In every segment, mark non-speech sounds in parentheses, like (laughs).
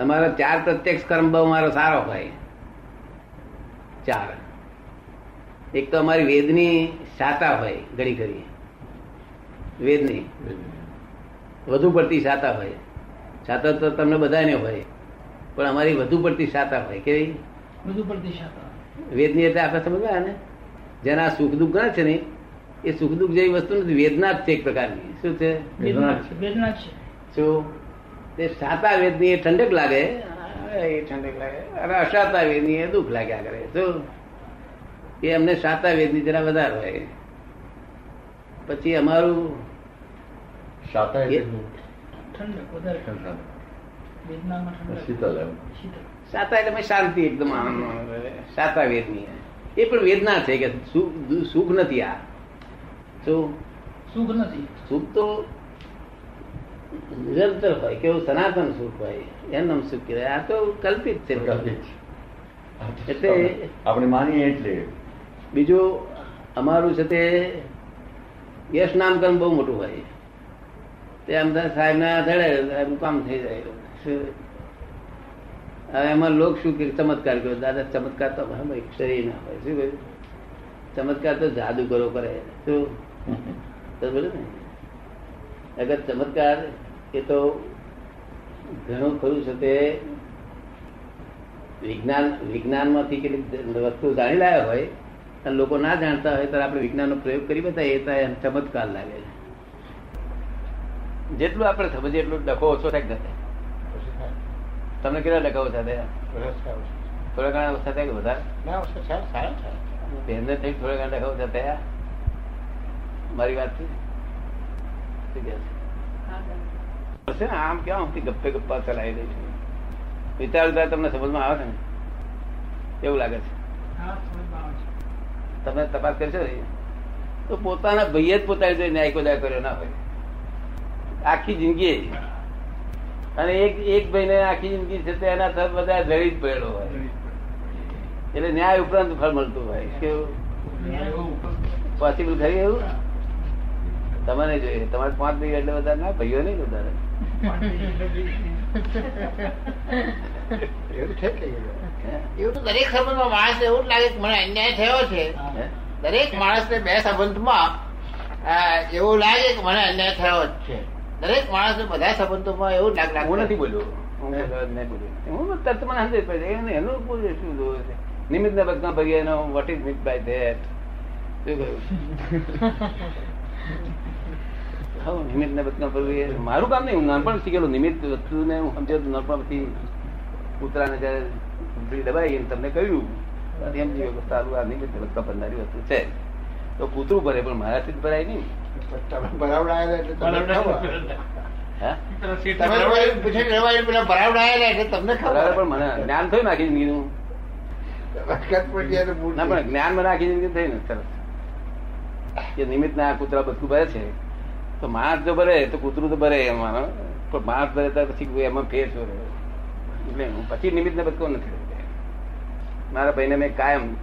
અમારો ચાર પ્રત્યક્ષ કર્મ બહુ મારો સારો હોય. ચાર. એક તો અમારી વેદની સાતા હોય ઘડી ઘડી વેદની. વધુ પડતી સાતા હોય. સાતા તો તમને બધાને હોય પણ અમારી વધુ પડતી સાતા હોય કેવી? વધુ પડતી સાતા. વેદની એટલે આપણે સમજવા ને? જેના સુખ દુઃખ ગણે છે ને એ સુખ દુઃખ જેવી વસ્તુ નથી. વેદના જ છે એક પ્રકારની. શું છે? વેદના છે. શું? તે સાતા વેદની એ ઠંડક લાગે. એ ઠંડક લાગે. અને અસાતા વેદની એ દુઃખ લાગ્યા કરે. તો એ અમને સાતા વેદની જરા વધારે હોય પછી અમારું સાતા સાતા એટલે શાંતિ એકદમ આનંદ સાતા વેદની એ. પણ વેદના છે કે સુખ નથી આ. સુખ નથી. સુખ તો નિરંતર હોય કેવું સનાતન સુખ હોય એનું સુખ કહેવાય. આ તો કલ્પિત છે. એટલે- આપણે માનીએ એટલે. બીજું અમારું છે તે યશ નામકરણ બહુ મોટું હોય. તે અમદાવાદ સાહેબ ના ધડે સાહેબ કામ થઈ જાય. હવે એમાં લોક શું કે ચમત્કાર કર્યો? દાદા ચમત્કાર તો શરીર ના હોય. શું કહ્યું? ચમત્કાર તો જાદુ કરો કરે શું? બોલે ને. અગર ચમત્કાર એ તો ઘણું ખરું છે તે વિજ્ઞાન વિજ્ઞાનમાંથી કેટલીક વસ્તુ જાણી લાવ્યા હોય અને લોકો ના જાણતા હોય ત્યારે આપણે વિજ્ઞાનનો પ્રયોગ કરી બતાવીએ તો એમ ચમત્કાર લાગે છે. જેટલું આપણે સમજીએ એટલું ડખો ઓછો થાય કે તમને કેટલા ડખા ઓછા થયા થોડા ઘણા ઓછા થાય કે વધારે? બેનને થઈ થોડા ઘણા ડખા ઓછા થયા મારી વાતથી શું કહે છે? આમ ક્યાં આમથી ગપ્પે ગપ્પા ચલાવી દઈશું છે? વિચાર તમને સમજમાં આવે છે ને? એવું લાગે છે. તમે તપાસ કરશો ને? તો પોતાના ભાઈએ જ પોતાની જોઈ ન્યાય કોદા કર્યો ના હોય. આખી જિંદગી અને એક એક ભાઈને આખી જિંદગી છે તે એના તરફ બધા જડી જ પડેલો હોય. એટલે ન્યાય ઉપરાંત ફળ મળતું હોય. કેવું? પોસિબલ ખરી એવું? તમને જોઈએ. તમારે પાંચ ભાઈ એટલે બધા ના ભાઈઓ નહીં વધારે. એવું તો દરેક સંબંધમાં માણસ એવું જ લાગે કે મને અન્યાય થયો છે? દરેક માણસને બે સંબંધમાં એવું લાગે કે મને અન્યાય થયો જ છે. દરેક માણસને બધા સંબંધોમાં એવું જ લાગ હું લાગે નથી બોલ્યો. હું તરત મને સમજ પડે એને એનું પૂછે શું જોવે છે? નિમિત્ત ને ભગના ભરી એનો what is meant by that શું કહ્યું? (laughs) નિમિત્ત ને બધું કરવું એ મારું કામ નહીં હું નાનપણ શીખેલું નિમિત્ત વસ્તુને હું સમજ્યો તો નાનપણથી કૂતરાને જયારે ઘૂંટડી દબાઈ એમ તમને કહ્યું એમ જીવ્યો સારું આ નિમિત્ત બધા ભરનારી વસ્તુ છે. તો કૂતરું ભરે પણ મારાથી જ ભરાય નહીં. ભરાવડાયેલા એટલે તમને ખબર પણ મને જ્ઞાન થયું નાખી જિંદગીનું. ના પણ જ્ઞાન મને આખી જિંદગી ને સરસ. કે નિમિત્ત ના કૂતરા બધું ભરે છે. તો માણસ જો ભરે તો કૂતરું તો ભરે એમાં પણ માણસ ભરે તો પછી એમાં ફેર શું એટલે હું પછી નિમિત્ત ને બચકો નથી મારા ભાઈને મેં કાયમ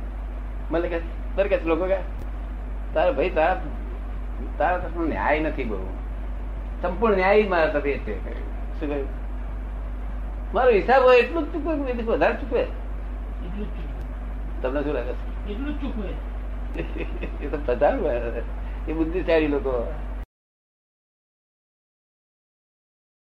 મને કે તર કે લોકો કે તારા ભાઈ તારા તારા તરફનો ન્યાય નથી બહુ. સંપૂર્ણ ન્યાય જ મારા તરફે છે. શું કહ્યું? મારો હિસાબ હોય એટલું જ ચૂકવે વધારે ચૂકવે. તમને શું લાગે છે? એટલું જ ચૂકવે. (laughs) એ તો બધા એ બુદ્ધિશાળી લોકો.